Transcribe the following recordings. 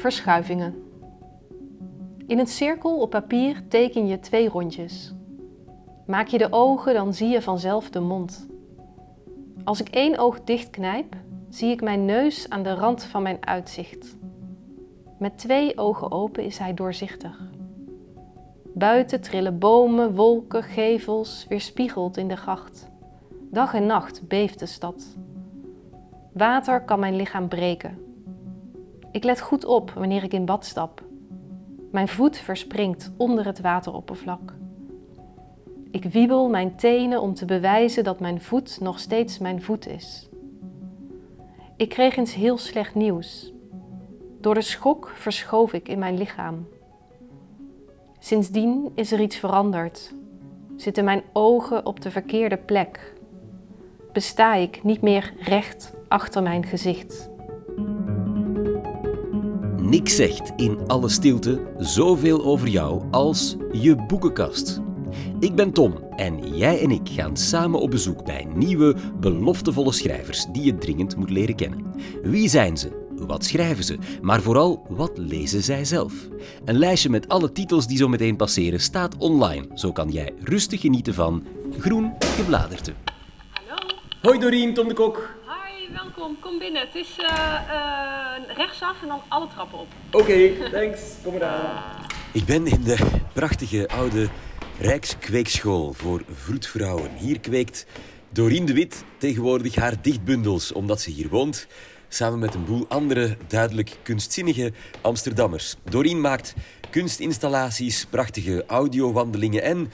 Verschuivingen. In een cirkel op papier teken je twee rondjes. Maak je de ogen, dan zie je vanzelf de mond. Als ik één oog dichtknijp, zie ik mijn neus aan de rand van mijn uitzicht. Met twee ogen open is hij doorzichtig. Buiten trillen bomen, wolken, gevels, weerspiegeld in de gracht. Dag en nacht beeft de stad. Water kan mijn lichaam breken. Ik let goed op wanneer ik in bad stap. Mijn voet verspringt onder het wateroppervlak. Ik wiebel mijn tenen om te bewijzen dat mijn voet nog steeds mijn voet is. Ik kreeg eens heel slecht nieuws. Door de schok verschoof ik in mijn lichaam. Sindsdien is er iets veranderd. Zitten mijn ogen op de verkeerde plek. Besta ik niet meer recht achter mijn gezicht. Niks zegt in alle stilte zoveel over jou als je boekenkast. Ik ben Tom en jij en ik gaan samen op bezoek bij nieuwe, beloftevolle schrijvers die je dringend moet leren kennen. Wie zijn ze? Wat schrijven ze? Maar vooral, wat lezen zij zelf? Een lijstje met alle titels die zo meteen passeren staat online. Zo kan jij rustig genieten van Groen Gebladerte. Hallo. Hoi Doreen, Tom de Kok. Welkom. Kom binnen. Het is uh, rechtsaf en dan alle trappen op. Oké, thanks. Kom eraan. Ik ben in de prachtige oude Rijkskweekschool voor vroedvrouwen. Hier kweekt Doreen de Wit tegenwoordig haar dichtbundels, omdat ze hier woont samen met een boel andere duidelijk kunstzinnige Amsterdammers. Doreen maakt kunstinstallaties, prachtige audiowandelingen en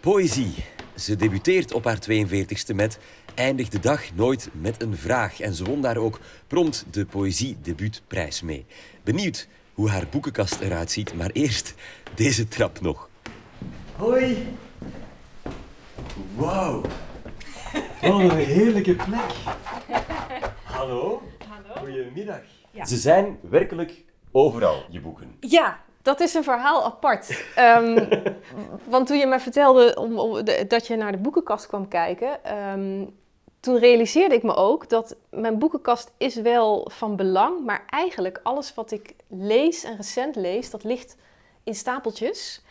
poëzie. Ze debuteert op haar 42ste met Eindig de dag nooit met een vraag. En ze won daar ook prompt de Poëzie-debuutprijs mee. Benieuwd hoe haar boekenkast eruit ziet, maar eerst deze trap nog. Hoi. Wauw. Wat een heerlijke plek. Hallo. Goedemiddag. Ze zijn werkelijk overal, je boeken. Ja, dat is een verhaal apart. um, want toen je mij vertelde om dat je naar de boekenkast kwam kijken, ehm, toen realiseerde ik me ook dat mijn boekenkast is wel van belang, maar eigenlijk alles wat ik lees en recent lees, dat ligt in stapeltjes.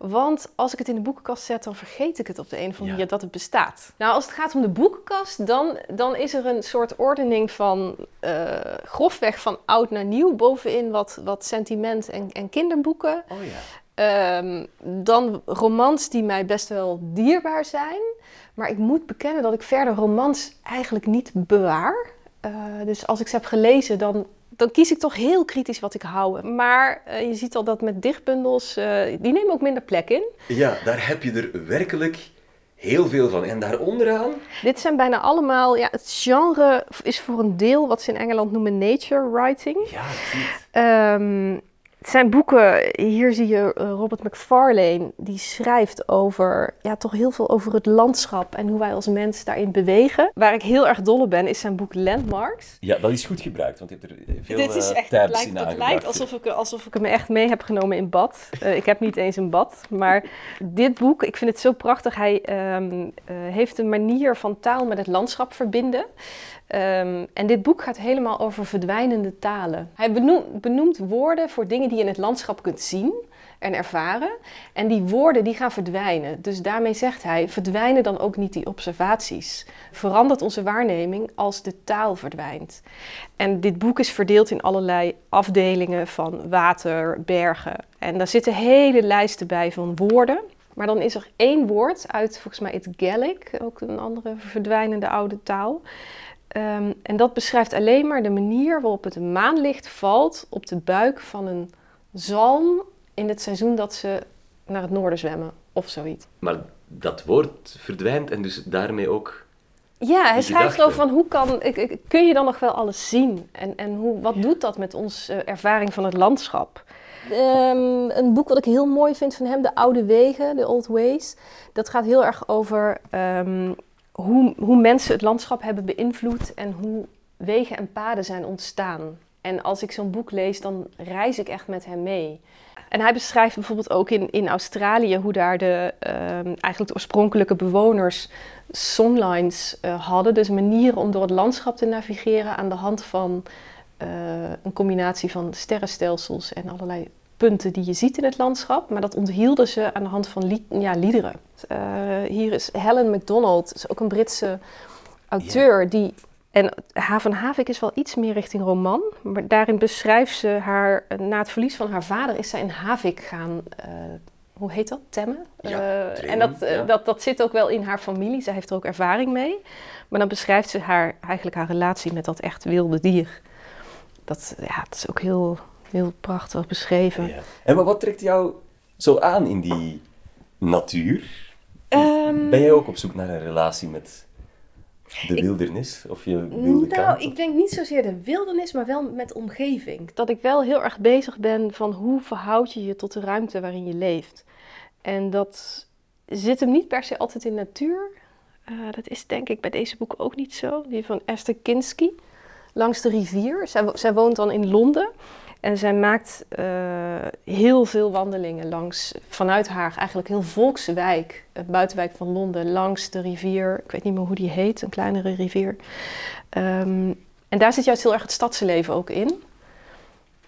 Want als ik het in de boekenkast zet, dan vergeet ik het op de een of andere manier dat het bestaat. Nou, als het gaat om de boekenkast, dan, dan is er een soort ordening van uh, grofweg van oud naar nieuw. Bovenin wat, wat sentiment en, en kinderboeken. Oh ja. Um, dan romans die mij best wel dierbaar zijn. Maar ik moet bekennen dat ik verder romans eigenlijk niet bewaar. Uh, dus als ik ze heb gelezen, dan dan kies ik toch heel kritisch wat ik hou. Maar uh, je ziet al dat met dichtbundels, uh, die nemen ook minder plek in. Ja, daar heb je er werkelijk heel veel van. En daar onderaan? Dit zijn bijna allemaal, ja, het genre is voor een deel wat ze in Engeland noemen nature writing. Ja, um, het zijn boeken, hier zie je eh, Robert McFarlane, die schrijft over, ja, toch heel veel over het landschap en hoe wij als mens daarin bewegen. Waar ik heel erg dol op ben, is zijn boek Landmarks. Ja, dat is goed gebruikt, want je hebt er veel Dit is eh, echt, het lijkt, het lijkt alsof ik, alsof ik hem echt mee heb genomen in bad. Uh, ik heb niet eens een bad, maar dit boek, ik vind het zo prachtig. Hij um, uh, heeft een manier van taal met het landschap verbinden. Um, en dit boek gaat helemaal over verdwijnende talen. Hij benoemt, benoemt, woorden voor dingen die je in het landschap kunt zien en ervaren. En die woorden die gaan verdwijnen. Dus daarmee zegt hij, verdwijnen dan ook niet die observaties. Verandert onze waarneming als de taal verdwijnt. En dit boek is verdeeld in allerlei afdelingen van water, bergen. En daar zitten hele lijsten bij van woorden. Maar dan is er één woord uit volgens mij het Gaelic, ook een andere verdwijnende oude taal. Um, en dat beschrijft alleen maar de manier waarop het maanlicht valt op de buik van een zalm in het seizoen dat ze naar het noorden zwemmen of zoiets. Maar dat woord verdwijnt en dus daarmee ook. Ja, hij schrijft over van hoe kan, kun je dan nog wel alles zien? En, en hoe, wat doet dat met onze ervaring van het landschap? Um, een boek wat ik heel mooi vind van hem, De Oude Wegen, The Old Ways. Dat gaat heel erg over um, hoe, hoe mensen het landschap hebben beïnvloed en hoe wegen en paden zijn ontstaan. En als ik zo'n boek lees, dan reis ik echt met hem mee. En hij beschrijft bijvoorbeeld ook in, in Australië hoe daar de, uh, eigenlijk de oorspronkelijke bewoners songlines uh, hadden. Dus manieren om door het landschap te navigeren aan de hand van een combinatie van sterrenstelsels en allerlei punten die je ziet in het landschap. Maar dat onthielden ze aan de hand van ja, liederen. hier is Helen MacDonald, is ook een Britse auteur die en H van Havik is wel iets meer richting roman. Maar daarin beschrijft ze haar, na het verlies van haar vader, is zij in Havik gaan, uh, hoe heet dat, temmen? Ja, uh, en dat, uh, dat, dat zit ook wel in haar familie, zij heeft er ook ervaring mee. Maar dan beschrijft ze haar, eigenlijk haar relatie met dat echt wilde dier. Dat, ja, dat is ook heel, heel prachtig beschreven. Ja. En maar wat trekt jou zo aan in die natuur? Um, ben jij ook op zoek naar een relatie met de wildernis? Of je wilde nou, ik denk niet zozeer de wildernis, maar wel met omgeving. Dat ik wel heel erg bezig ben van hoe verhoud je je tot de ruimte waarin je leeft. En dat zit hem niet per se altijd in natuur. Uh, dat is denk ik bij deze boek ook niet zo. Die van Esther Kinski, langs de rivier. Zij, zij woont dan in Londen. En zij maakt uh, heel veel wandelingen langs, vanuit haar eigenlijk heel volkse wijk, het buitenwijk van Londen, langs de rivier. Ik weet niet meer hoe die heet, een kleinere rivier. Um, en daar zit juist heel erg het stadsleven ook in.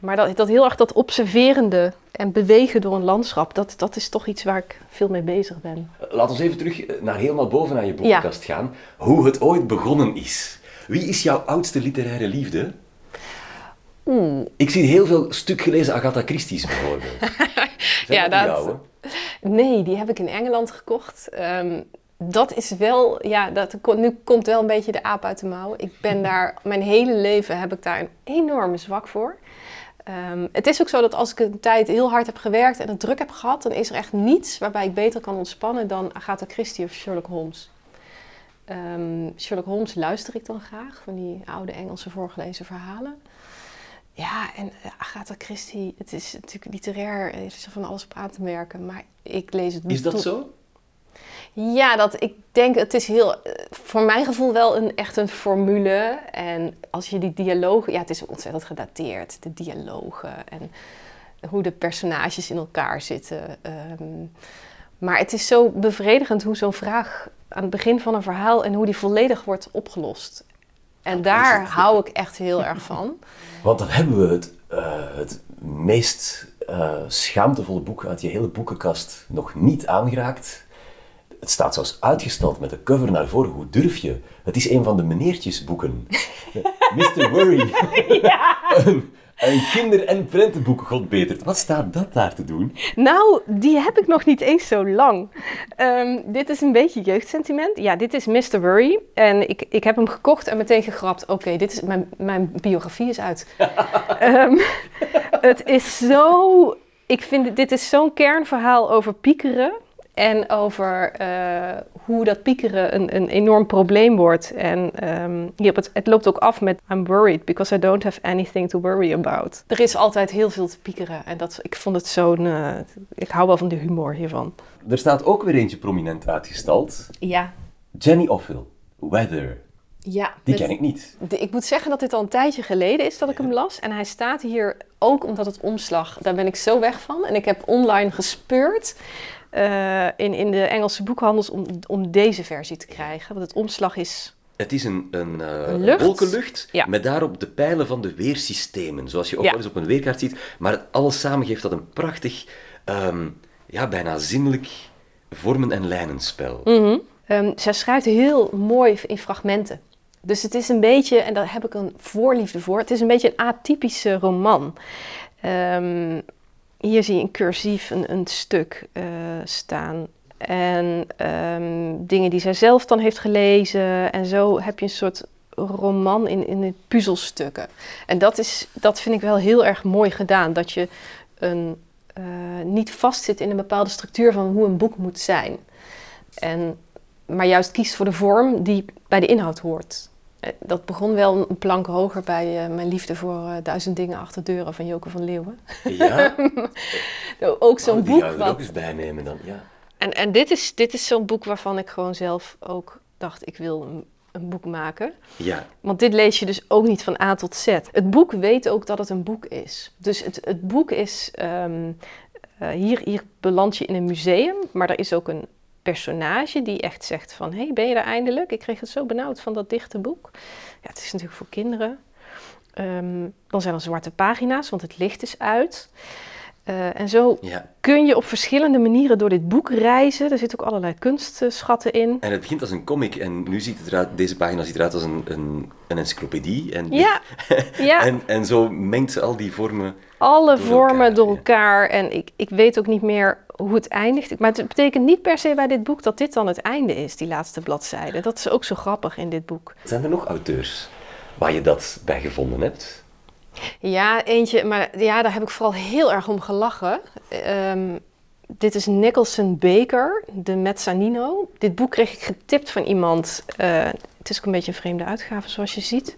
Maar dat, dat heel erg dat observerende en bewegen door een landschap, dat, dat is toch iets waar ik veel mee bezig ben. Laat ons even terug naar helemaal bovenaan je boekenkast ja. gaan. Hoe het ooit begonnen is. Wie is jouw oudste literaire liefde? Ik zie heel veel stuk gelezen Agatha Christie's bijvoorbeeld. ja, dat. Jou, nee, die heb ik in Engeland gekocht. Um, dat is wel, ja, dat, nu komt wel een beetje de aap uit de mouw. Ik ben daar, mijn hele leven heb ik daar een enorme zwak voor. Um, het is ook zo dat als ik een tijd heel hard heb gewerkt en het druk heb gehad, dan is er echt niets waarbij ik beter kan ontspannen dan Agatha Christie of Sherlock Holmes. Um, Sherlock Holmes luister ik dan graag, van die oude Engelse voorgelezen verhalen. Ja, en eh, Agatha Christie, het is natuurlijk literair, er is van alles op aan te merken, maar ik lees het... Is dat zo? Ja, dat, ik denk, het is heel, eh, voor mijn gevoel wel een, echt een formule. En als je die dialogen, ja, het is ontzettend gedateerd, de dialogen en hoe de personages in elkaar zitten. Ehm, maar het is zo bevredigend hoe zo'n vraag aan het begin van een verhaal en hoe die volledig wordt opgelost. En daar hou ik echt heel erg van. Want dan hebben we het, uh, het meest uh, schaamtevolle boek uit je hele boekenkast nog niet aangeraakt. Het staat zelfs uitgestald met de cover naar voren. Hoe durf je? Het is een van de meneertjesboeken. Mr. Worry. Ja. Een kinder- en prentenboek, god beter. Wat staat dat daar te doen? Nou, die heb ik nog niet eens zo lang. Ehm, dit is een beetje jeugdsentiment. Ja, dit is Mr. Worry. En ik, ik heb hem gekocht en meteen gegrapt. Oké, dit is mijn, mijn biografie is uit. um, het is zo... Ik vind, dit is zo'n kernverhaal over piekeren. En over uh, hoe dat piekeren een, een enorm probleem wordt. En um, het, het, loopt ook af met I'm worried because I don't have anything to worry about. Er is altijd heel veel te piekeren. En dat, ik vond het zo'n... Uh, ik hou wel van de humor hiervan. Er staat ook weer eentje prominent uitgestald. Ja. Jenny Offill, Weather. Ja. Die ken ik niet. De, ik moet zeggen dat dit al een tijdje geleden is dat ik hem las. En hij staat hier ook omdat het omslag, daar ben ik zo weg van. En ik heb online gespeurd. Uh, in, in de Engelse boekhandels om, om deze versie te krijgen. Want het omslag is. Het is een, een, uh, een wolkenlucht ja. met daarop de pijlen van de weersystemen. Zoals je ook ja. wel eens op een weerkaart ziet. Maar alles samen geeft dat een prachtig, um, ja, bijna zinnelijk vormen- en lijnenspel. Mm -hmm. um, zij schrijft heel mooi in fragmenten. Dus het is een beetje, en daar heb ik een voorliefde voor, het is een beetje een atypische roman. Um, hier zie je in cursief een, een stuk uh, staan. En um, dingen die zij zelf dan heeft gelezen. En zo heb je een soort roman in, in de puzzelstukken. En dat, is, dat vind ik wel heel erg mooi gedaan. Dat je een, uh, niet vastzit in een bepaalde structuur van hoe een boek moet zijn. En, maar juist kiest voor de vorm die bij de inhoud hoort. Eh, dat begon wel een plank hoger bij uh, mijn liefde voor uh, Duizend Dingen Achter Deuren van Joke van Leeuwen. Ja? ook zo'n oh, boek. Die ook eens bijnemen dan, ja. En, en dit is, dit is zo'n boek waarvan ik gewoon zelf ook dacht, ik wil een, een, boek maken. Ja. Want dit lees je dus ook niet van A tot Z. Het boek weet ook dat het een boek is. Dus het, het boek is, um, hier, hier beland je in een museum, maar er is ook een personage die echt zegt van... hé, hey, ben je er eindelijk? Ik kreeg het zo benauwd van dat dichte boek. Ja, het is natuurlijk voor kinderen. Ehm, dan zijn er zwarte pagina's, want het licht is uit. Uh, en zo kun je op verschillende manieren door dit boek reizen. Er zitten ook allerlei kunstschatten in. En het begint als een comic en nu ziet het eruit, deze pagina ziet eruit als een, een, een encyclopedie. En, ja. ja. en, en zo mengt ze al die vormen Alle vormen door elkaar. En ik, ik weet ook niet meer hoe het eindigt. Maar het betekent niet per se bij dit boek dat dit dan het einde is, die laatste bladzijde. Dat is ook zo grappig in dit boek. Zijn er nog auteurs waar je dat bij gevonden hebt? Ja, eentje, maar ja, daar heb ik vooral heel erg om gelachen. Um, dit is Nicholson Baker, de Mezzanino. Dit boek kreeg ik getipt van iemand. Uh, het is ook een beetje een vreemde uitgave, zoals je ziet.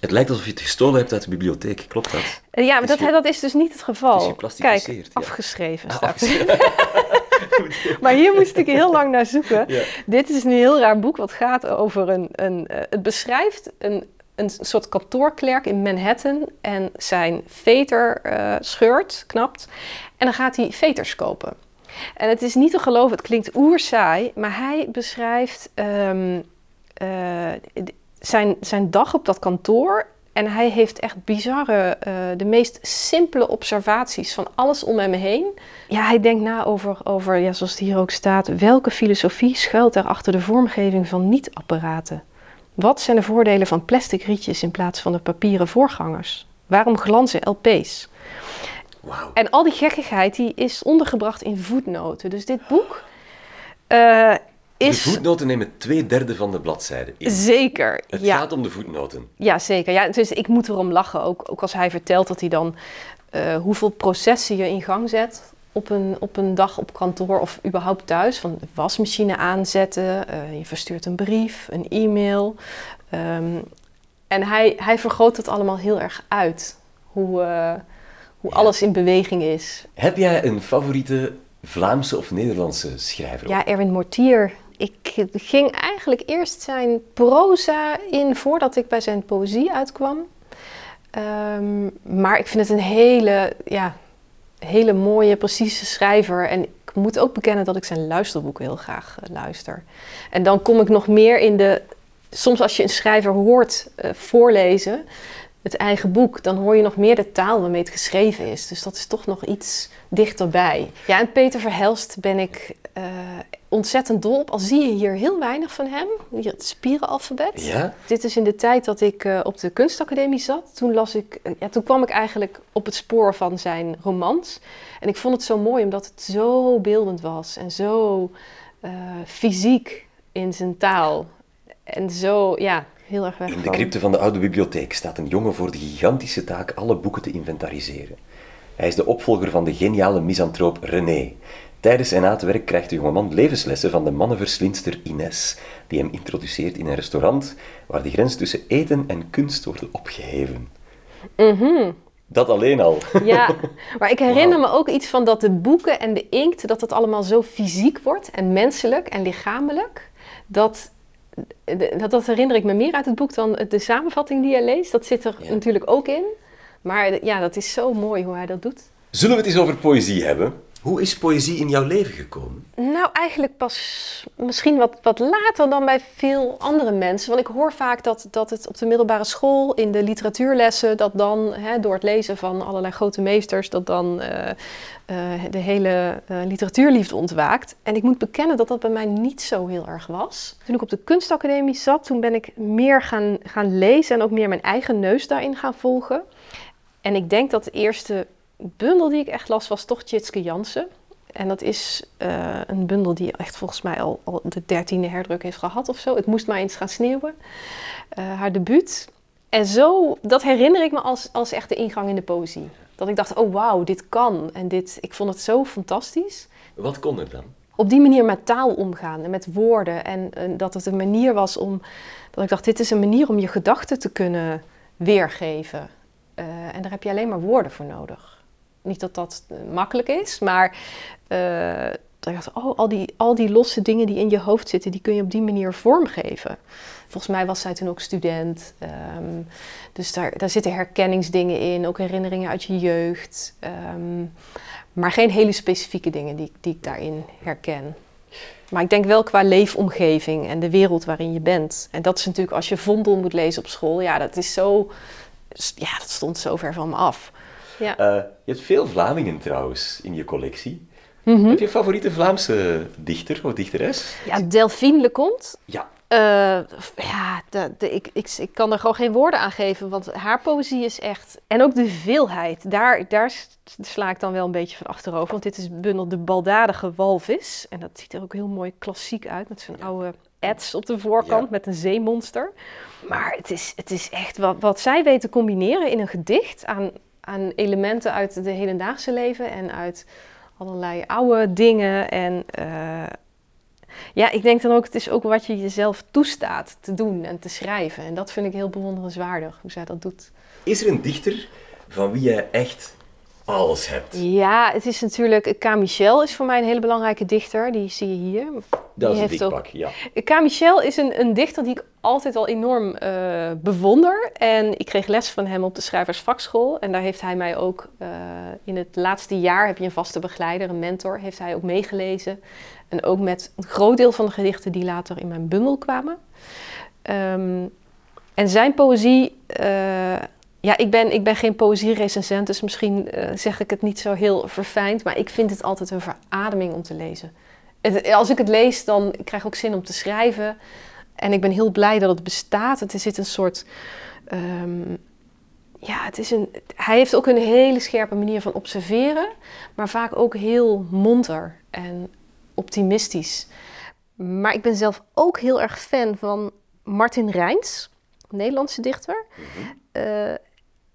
Het lijkt alsof je het gestolen hebt uit de bibliotheek, klopt dat? Ja, maar dat, dat is dus niet het geval. Het Kijk, ja. afgeschreven ah, staat maar hier moest ik heel lang naar zoeken. Ja. Dit is een heel raar boek wat gaat over een... een uh, het beschrijft een een soort kantoorklerk in Manhattan en zijn veter uh, scheurt, knapt. En dan gaat hij veters kopen. En het is niet te geloven, het klinkt oerzaai, maar hij beschrijft um, uh, zijn, zijn dag op dat kantoor. En hij heeft echt bizarre, uh, de meest simpele observaties van alles om hem heen. Ja, hij denkt na over, over ja, zoals het hier ook staat, welke filosofie schuilt er achter de vormgeving van niet-apparaten? Wat zijn de voordelen van plastic rietjes in plaats van de papieren voorgangers? Waarom glanzen LP's? Wow. En al die gekkigheid die is ondergebracht in voetnoten. Dus dit boek uh, is... De voetnoten nemen twee derde van de bladzijde in. Zeker, Het ja. gaat om de voetnoten. Ja, zeker. Ja, dus ik moet erom lachen. Ook, ook als hij vertelt dat hij dan uh, hoeveel processen je in gang zet op een, op een dag op kantoor of überhaupt thuis. Van de wasmachine aanzetten, uh, je verstuurt een brief, een e-mail. Um, en hij, hij vergroot het allemaal heel erg uit. Hoe, uh, hoe ja. alles in beweging is. Heb jij een favoriete Vlaamse of Nederlandse schrijver? Ja, Erwin Mortier. Ik ging eigenlijk eerst zijn proza in voordat ik bij zijn poëzie uitkwam. Um, maar ik vind het een hele, ja, hele mooie, precieze schrijver. En ik moet ook bekennen dat ik zijn luisterboeken heel graag uh, luister. En dan kom ik nog meer in de. Soms als je een schrijver hoort uh, voorlezen, het eigen boek, dan hoor je nog meer de taal waarmee het geschreven is. Dus dat is toch nog iets dichterbij. Ja, en Peter Verhelst ben ik uh, ontzettend dol op. Al zie je hier heel weinig van hem, het spierenalfabet. Ja? Dit is in de tijd dat ik uh, op de kunstacademie zat. Toen, las ik, uh, ja, toen kwam ik eigenlijk op het spoor van zijn romans. En ik vond het zo mooi omdat het zo beeldend was en zo fysiek in zijn taal. En zo, ja, heel erg weg In de crypte van de oude bibliotheek staat een jongen voor de gigantische taak alle boeken te inventariseren. Hij is de opvolger van de geniale misantroop René. Tijdens en na het werk krijgt de jongeman levenslessen van de mannenverslinster Ines, die hem introduceert in een restaurant waar de grens tussen eten en kunst wordt opgeheven. -hmm. Dat alleen al. Ja, maar ik herinner wow. me ook iets van dat de boeken en de inkt, dat het allemaal zo fysiek wordt en menselijk en lichamelijk, dat dat, dat, herinner ik me meer uit het boek dan de samenvatting die je leest. Dat zit er ja. natuurlijk ook in. Maar ja, dat is zo mooi hoe hij dat doet. Zullen we het eens over poëzie hebben? Hoe is poëzie in jouw leven gekomen? Nou, eigenlijk pas misschien wat, wat later dan bij veel andere mensen. Want ik hoor vaak dat, dat het op de middelbare school, in de literatuurlessen, dat dan hè, door het lezen van allerlei grote meesters, dat dan uh, uh, de hele uh, literatuurliefde ontwaakt. En ik moet bekennen dat dat bij mij niet zo heel erg was. Toen ik op de kunstacademie zat, toen ben ik meer gaan, gaan lezen en ook meer mijn eigen neus daarin gaan volgen. En ik denk dat de eerste bundel die ik echt las was toch Tjitske Jansen. En dat is uh, een bundel die echt volgens mij al, al de dertiende herdruk heeft gehad of zo. Het moest maar eens gaan sneeuwen. Uh, haar debuut. En zo, dat herinner ik me als, als echt de ingang in de poëzie. Dat ik dacht, oh wauw, dit kan. En dit, ik vond het zo fantastisch. Wat kon er dan? Op die manier met taal omgaan en met woorden. En, en dat het een manier was om, dat ik dacht, dit is een manier om je gedachten te kunnen weergeven. Uh, en daar heb je alleen maar woorden voor nodig. Niet dat dat makkelijk is, maar uh, dat oh, al die, al die losse dingen die in je hoofd zitten, die kun je op die manier vormgeven. Volgens mij was zij toen ook student. Um, dus daar, daar zitten herkenningsdingen in, ook herinneringen uit je jeugd. Um, maar geen hele specifieke dingen die, die ik daarin herken. Maar ik denk wel qua leefomgeving en de wereld waarin je bent. En dat is natuurlijk als je Vondel moet lezen op school, ja, dat is zo ja, dat stond zo ver van me af. Ja. je hebt veel Vlamingen trouwens in je collectie. Mhm. Heb je een favoriete Vlaamse dichter of dichteres? Ja, Delphine Leconte. Ja. Uh, ja, de, de, ik, ik, ik kan er gewoon geen woorden aan geven, want haar poëzie is echt... En ook de veelheid, daar, daar sla ik dan wel een beetje van achterover. Want dit is bundel De Baldadige Walvis. En dat ziet er ook heel mooi klassiek uit, met zo'n oude ads op de voorkant, met een zeemonster. Maar het is, het is echt wat, wat zij weten combineren in een gedicht aan, aan elementen uit het hedendaagse leven en uit allerlei oude dingen. En uh, ja, ik denk dan ook, het is ook wat je jezelf toestaat te doen en te schrijven. En dat vind ik heel bewonderenswaardig, hoe zij dat doet. Is er een dichter van wie je echt alles hebt? Ja, het is natuurlijk... K. Michel is voor mij een hele belangrijke dichter. Die zie je hier. Dat is een dikpak, ja. K. Michel is een, een dichter die ik altijd al enorm uh, bewonder. En ik kreeg les van hem op de schrijversvakschool. En daar heeft hij mij ook... Uh, in het laatste jaar heb je een vaste begeleider, een mentor. Heeft hij ook meegelezen. En ook met een groot deel van de gedichten die later in mijn bundel kwamen. Um, en zijn poëzie... Uh, ja, ik ben, ik ben geen poëzierecensent, dus misschien uh, zeg ik het niet zo heel verfijnd. Maar ik vind het altijd een verademing om te lezen. Als ik het lees, dan krijg ik ook zin om te schrijven. En ik ben heel blij dat het bestaat. Het zit een soort. Um, ja, het is een, hij heeft ook een hele scherpe manier van observeren, maar vaak ook heel monter en optimistisch. Maar ik ben zelf ook heel erg fan van Martin Rijns, Nederlandse dichter. Mm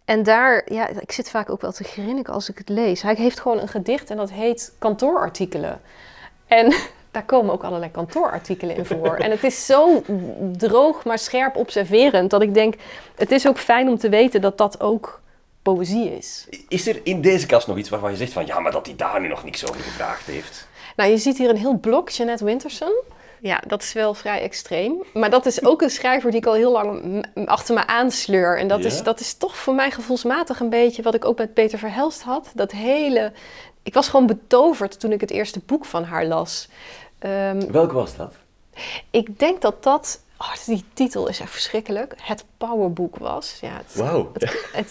en daar, ja, ik zit vaak ook wel te grinniken als ik het lees. Hij heeft gewoon een gedicht en dat heet kantoorartikelen. En daar komen ook allerlei kantoorartikelen in voor. en het is zo droog, maar scherp observerend dat ik denk, het is ook fijn om te weten dat dat ook poëzie is. Is er in deze kast nog iets waarvan je zegt van, ja, maar dat hij daar nu nog niks over gevraagd heeft? Nou, je ziet hier een heel blok, Jeanette Winterson. Ja, dat is wel vrij extreem. Maar dat is ook een schrijver die ik al heel lang achter me aansleur. En dat, is, dat is toch voor mij gevoelsmatig een beetje wat ik ook met Peter Verhelst had. Dat hele... Ik was gewoon betoverd toen ik het eerste boek van haar las. Um, Welke was dat? Ik denk dat dat... Oh, die titel is echt verschrikkelijk. Het Powerboek was. Ja, het, Wauw.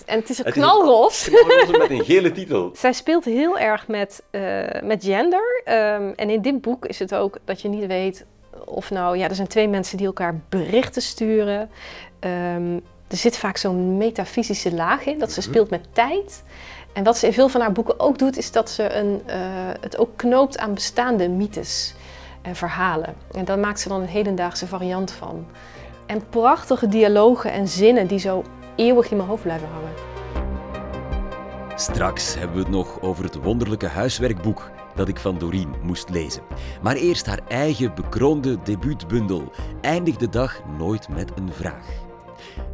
en het is een knalros. Met een gele titel. Zij speelt heel erg met, uh, met gender. Um, en in dit boek is het ook dat je niet weet of nou, ja, er zijn twee mensen die elkaar berichten sturen. Um, er zit vaak zo'n metafysische laag in, dat ze mhm. speelt met tijd. En wat ze in veel van haar boeken ook doet, is dat ze een, uh, het ook knoopt aan bestaande mythes verhalen. En daar maakt ze dan een hedendaagse variant van. En prachtige dialogen en zinnen die zo eeuwig in mijn hoofd blijven hangen. Straks hebben we het nog over het wonderlijke huiswerkboek dat ik van Doreen moest lezen. Maar eerst haar eigen bekroonde debuutbundel, Eindig de dag nooit met een vraag.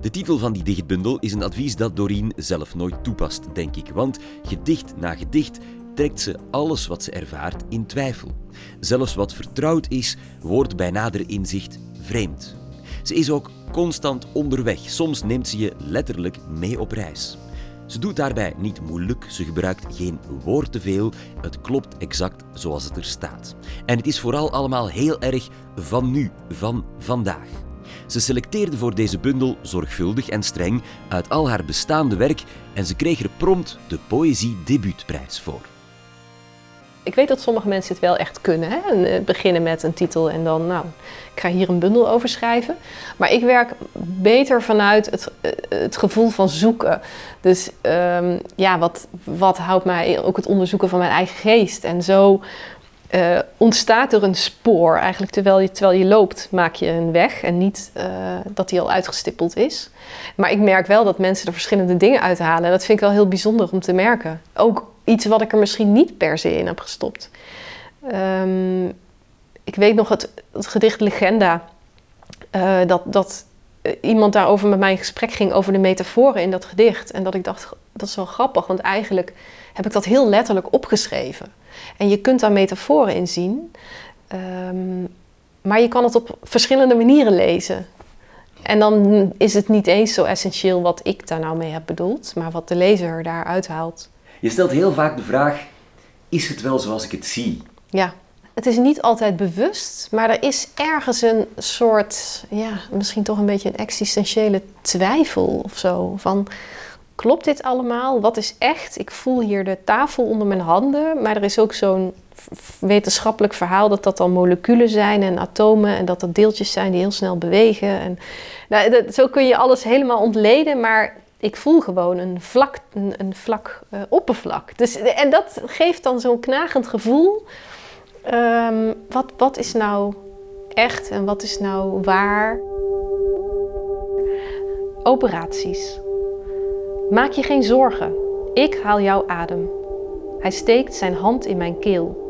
De titel van die dichtbundel is een advies dat Doreen zelf nooit toepast, denk ik, want gedicht na gedicht trekt ze alles wat ze ervaart in twijfel. Zelfs wat vertrouwd is, wordt bij nader inzicht vreemd. Ze is ook constant onderweg, soms neemt ze je letterlijk mee op reis. Ze doet daarbij niet moeilijk, ze gebruikt geen woord te veel, het klopt exact zoals het er staat. En het is vooral allemaal heel erg van nu, van vandaag. Ze selecteerde voor deze bundel zorgvuldig en streng uit al haar bestaande werk en ze kreeg er prompt de Poëzie Debuutprijs voor. Ik weet dat sommige mensen het wel echt kunnen. Hè? En, uh, beginnen met een titel en dan, nou, ik ga hier een bundel over schrijven. Maar ik werk beter vanuit het, uh, het gevoel van zoeken. Dus um, ja, wat, wat houdt mij ook het onderzoeken van mijn eigen geest. En zo uh, ontstaat er een spoor. Eigenlijk terwijl je, terwijl je loopt, maak je een weg. En niet dat die al uitgestippeld is. Maar ik merk wel dat mensen er verschillende dingen uithalen. En dat vind ik wel heel bijzonder om te merken. Ook iets wat ik er misschien niet per se in heb gestopt. Um, ik weet nog het, het gedicht Legenda. Uh, dat, dat iemand daarover met mij in gesprek ging over de metaforen in dat gedicht. En dat ik dacht, dat is wel grappig, want eigenlijk heb ik dat heel letterlijk opgeschreven. En je kunt daar metaforen in zien. Um, maar je kan het op verschillende manieren lezen. En dan is het niet eens zo essentieel wat ik daar nou mee heb bedoeld, maar wat de lezer daaruit haalt. Je stelt heel vaak de vraag: is het wel zoals ik het zie? Ja. Het is niet altijd bewust, maar er is ergens een soort, ja, misschien toch een beetje een existentiële twijfel of zo. Van, klopt dit allemaal? Wat is echt? Ik voel hier de tafel onder mijn handen, maar er is ook zo'n wetenschappelijk verhaal dat dat dan moleculen zijn en atomen en dat dat deeltjes zijn die heel snel bewegen. En, nou, zo kun je alles helemaal ontleden, maar ik voel gewoon een vlak, een, vlak uh, oppervlak. Dus, en dat geeft dan zo'n knagend gevoel. Um, wat, wat is nou echt en wat is nou waar? Operaties. Maak je geen zorgen. Ik haal jouw adem. Hij steekt zijn hand in mijn keel.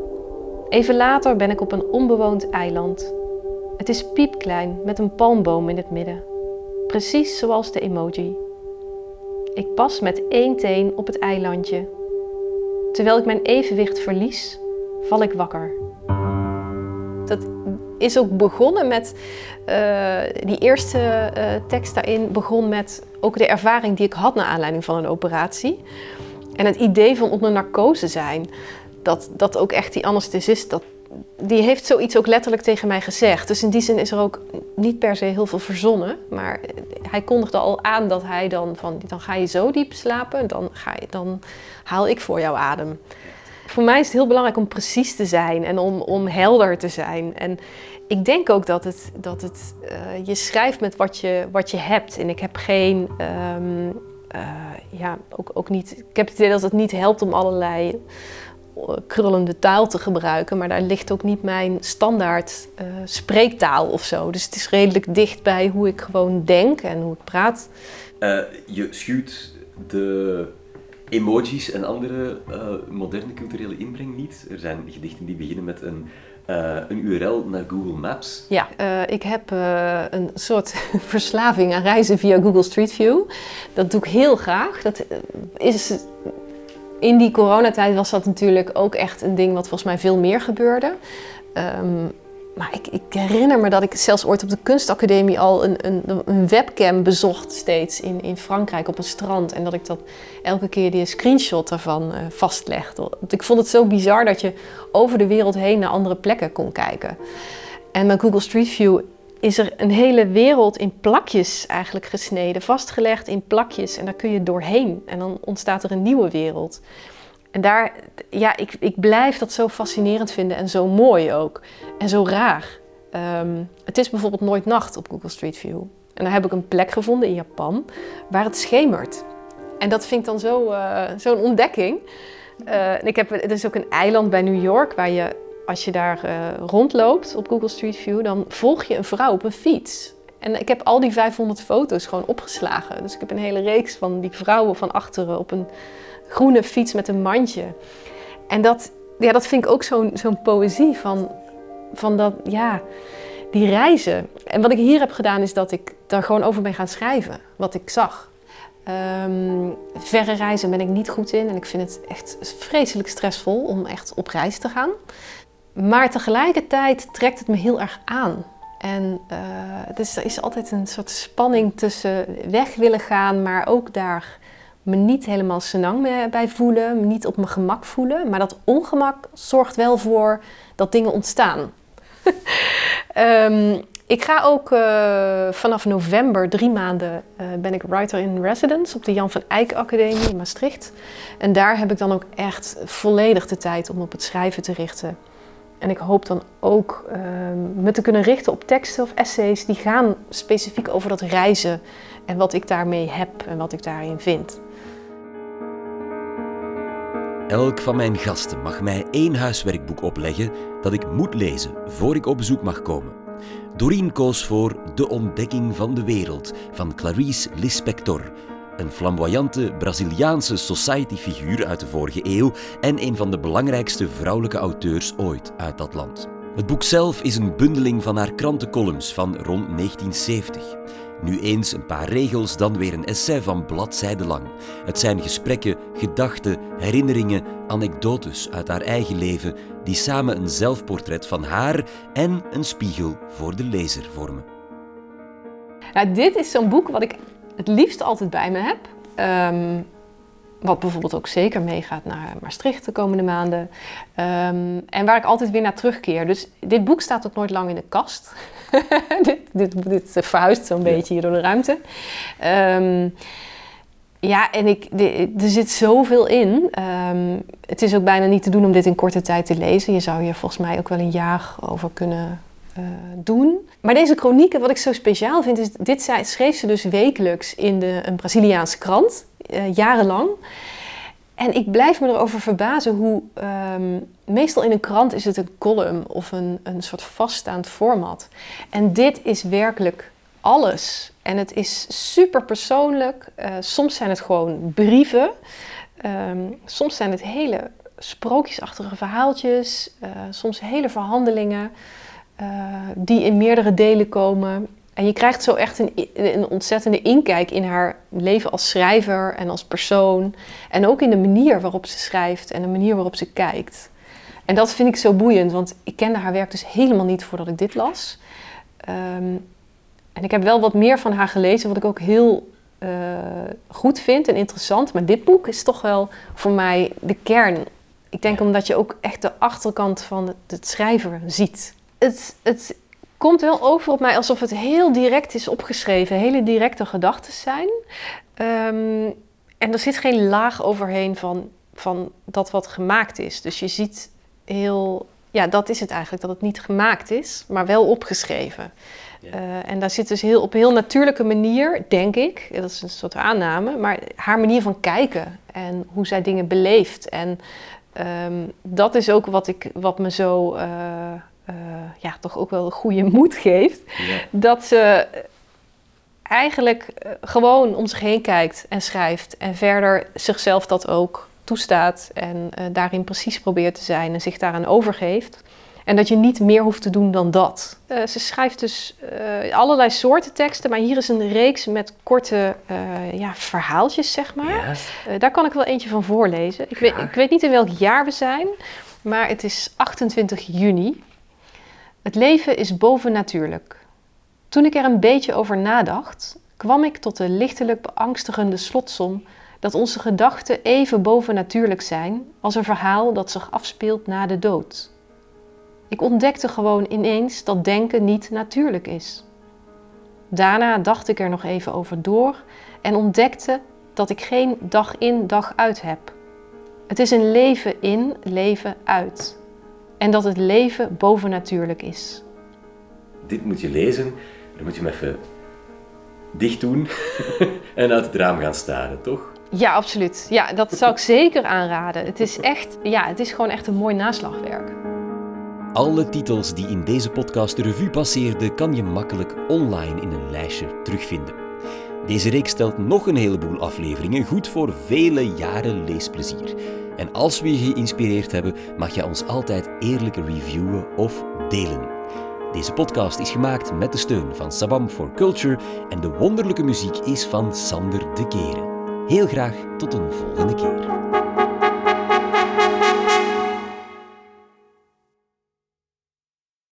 Even later ben ik op een onbewoond eiland. Het is piepklein met een palmboom in het midden. Precies zoals de emoji. Ik pas met één teen op het eilandje. Terwijl ik mijn evenwicht verlies, val ik wakker. Is ook begonnen met, uh, die eerste uh, tekst daarin begon met ook de ervaring die ik had naar aanleiding van een operatie. En het idee van onder narcose zijn. Dat, dat ook echt die anesthesist, dat, die heeft zoiets ook letterlijk tegen mij gezegd. Dus in die zin is er ook niet per se heel veel verzonnen. Maar hij kondigde al aan dat hij dan van, dan ga je zo diep slapen, dan, ga je, dan haal ik voor jouw adem. Voor mij is het heel belangrijk om precies te zijn en om, om helder te zijn. En ik denk ook dat het, dat het uh, je schrijft met wat je, wat je hebt. En ik heb geen, um, uh, ja, ook, ook niet, ik heb het idee dat het niet helpt om allerlei krullende taal te gebruiken, maar daar ligt ook niet mijn standaard spreektaal of zo. Dus het is redelijk dicht bij hoe ik gewoon denk en hoe ik praat. Je schuwt de emojis en andere uh, moderne culturele inbreng niet. Er zijn gedichten die beginnen met een, een URL naar Google Maps. Ja, ik heb een soort verslaving aan reizen via Google Street View. Dat doe ik heel graag. Dat is in die coronatijd was dat natuurlijk ook echt een ding wat volgens mij veel meer gebeurde. Um, maar ik, ik, herinner me dat ik zelfs ooit op de kunstacademie al een, een, een, webcam bezocht steeds in, in Frankrijk op een strand. En dat ik dat elke keer die screenshot daarvan uh, vastlegde. Want ik vond het zo bizar dat je over de wereld heen naar andere plekken kon kijken. En met Google Street View is er een hele wereld in plakjes eigenlijk gesneden, vastgelegd in plakjes. En daar kun je doorheen en dan ontstaat er een nieuwe wereld. En daar, ja, ik, ik blijf dat zo fascinerend vinden en zo mooi ook. En zo raar. Ehm, het is bijvoorbeeld nooit nacht op Google Street View. En dan heb ik een plek gevonden in Japan waar het schemert. En dat vind ik dan zo, uh, zo'n ontdekking. Uh, ik heb, er is ook een eiland bij New York waar je als je daar uh, rondloopt op Google Street View, dan volg je een vrouw op een fiets. En ik heb al die 500 foto's gewoon opgeslagen. Dus ik heb een hele reeks van die vrouwen van achteren op een groene fiets met een mandje. En dat, ja, dat vind ik ook zo'n zo'n poëzie van, van dat, ja, die reizen. En wat ik hier heb gedaan is dat ik daar gewoon over ben gaan schrijven, wat ik zag. Um, verre reizen ben ik niet goed in en ik vind het echt vreselijk stressvol om echt op reis te gaan. Maar tegelijkertijd trekt het me heel erg aan. En uh, dus er is altijd een soort spanning tussen weg willen gaan, maar ook daar me niet helemaal senang bij voelen, me niet op mijn gemak voelen. Maar dat ongemak zorgt wel voor dat dingen ontstaan. um, ik ga ook uh, vanaf november, drie maanden, uh, ben ik writer in residence op de Jan van Eyck Academie in Maastricht. En daar heb ik dan ook echt volledig de tijd om op het schrijven te richten. En ik hoop dan ook uh, me te kunnen richten op teksten of essays die gaan specifiek over dat reizen en wat ik daarmee heb en wat ik daarin vind. Elk van mijn gasten mag mij één huiswerkboek opleggen dat ik moet lezen voor ik op bezoek mag komen. Doreen koos voor De Ontdekking van de Wereld van Clarice Lispector, een flamboyante Braziliaanse society-figuur uit de vorige eeuw en een van de belangrijkste vrouwelijke auteurs ooit uit dat land. Het boek zelf is een bundeling van haar krantencolumns van rond 1970. Nu eens een paar regels, dan weer een essay van bladzijden lang. Het zijn gesprekken, gedachten, herinneringen, anekdotes uit haar eigen leven die samen een zelfportret van haar en een spiegel voor de lezer vormen. Dit is zo'n boek wat ik het liefst altijd bij me heb. Um, Wat bijvoorbeeld ook zeker meegaat naar Maastricht de komende maanden. Ehm, en waar ik altijd weer naar terugkeer. Dus dit boek staat ook nooit lang in de kast. dit, dit, dit, verhuist zo'n beetje hier door de ruimte. Um, ja, en ik, er zit zoveel in. Um, het is ook bijna niet te doen om dit in korte tijd te lezen. Je zou hier volgens mij ook wel een jaar over kunnen uh, doen. Maar deze chronieken, wat ik zo speciaal vind, is... Dit schreef ze dus wekelijks in de, een Braziliaanse krant, uh, jarenlang. En ik blijf me erover verbazen hoe... Um, meestal in een krant is het een column of een, een soort vaststaand format. En dit is werkelijk alles. En het is super persoonlijk. Uh, soms zijn het gewoon brieven. Um, soms zijn het hele sprookjesachtige verhaaltjes. Soms hele verhandelingen die in meerdere delen komen. En je krijgt zo echt een, een, ontzettende inkijk in haar leven als schrijver en als persoon. En ook in de manier waarop ze schrijft en de manier waarop ze kijkt. En dat vind ik zo boeiend, want ik kende haar werk dus helemaal niet voordat ik dit las. Um, en ik heb wel wat meer van haar gelezen, wat ik ook heel uh, goed vind en interessant. Maar dit boek is toch wel voor mij de kern. Ik denk omdat je ook echt de achterkant van het, schrijven ziet. Het, het komt wel over op mij alsof het heel direct is opgeschreven. Hele directe gedachten zijn. Um, en er zit geen laag overheen van, van dat wat gemaakt is. Dus je ziet heel... Ja, dat is het eigenlijk. Dat het niet gemaakt is, maar wel opgeschreven. Uh, en daar zit dus heel, op een heel natuurlijke manier, denk ik, dat is een soort aanname, maar haar manier van kijken en hoe zij dingen beleeft. En um, dat is ook wat, ik, wat me zo, uh, uh, ja, toch ook wel een goede moed geeft. Ja. Dat ze eigenlijk gewoon om zich heen kijkt en schrijft en verder zichzelf dat ook toestaat en daarin precies probeert te zijn en zich daaraan overgeeft. En dat je niet meer hoeft te doen dan dat. Uh, ze schrijft dus uh, allerlei soorten teksten, maar hier is een reeks met korte uh, ja, verhaaltjes, zeg maar. Yes. daar kan ik wel eentje van voorlezen. Ik weet, ik weet niet in welk jaar we zijn, maar het is 28 juni. Het leven is bovennatuurlijk. Toen ik er een beetje over nadacht, kwam ik tot de lichtelijk beangstigende slotsom dat onze gedachten even bovennatuurlijk zijn als een verhaal dat zich afspeelt na de dood. Ik ontdekte gewoon ineens dat denken niet natuurlijk is. Daarna dacht ik er nog even over door en ontdekte dat ik geen dag in, dag uit heb. Het is een leven in, leven uit. En dat het leven bovennatuurlijk is. Dit moet je lezen, dan moet je hem even dicht doen en uit het raam gaan staren, toch? Ja, absoluut. Ja, dat zou ik zeker aanraden. Het is echt, ja, het is gewoon echt een mooi naslagwerk. Alle titels die in deze podcast de revue passeerden, kan je makkelijk online in een lijstje terugvinden. Deze reeks stelt nog een heleboel afleveringen, goed voor vele jaren leesplezier. En als we je geïnspireerd hebben, mag je ons altijd eerlijk reviewen of delen. Deze podcast is gemaakt met de steun van Sabam for Culture en de wonderlijke muziek is van Sander de Keren. Heel graag tot een volgende keer.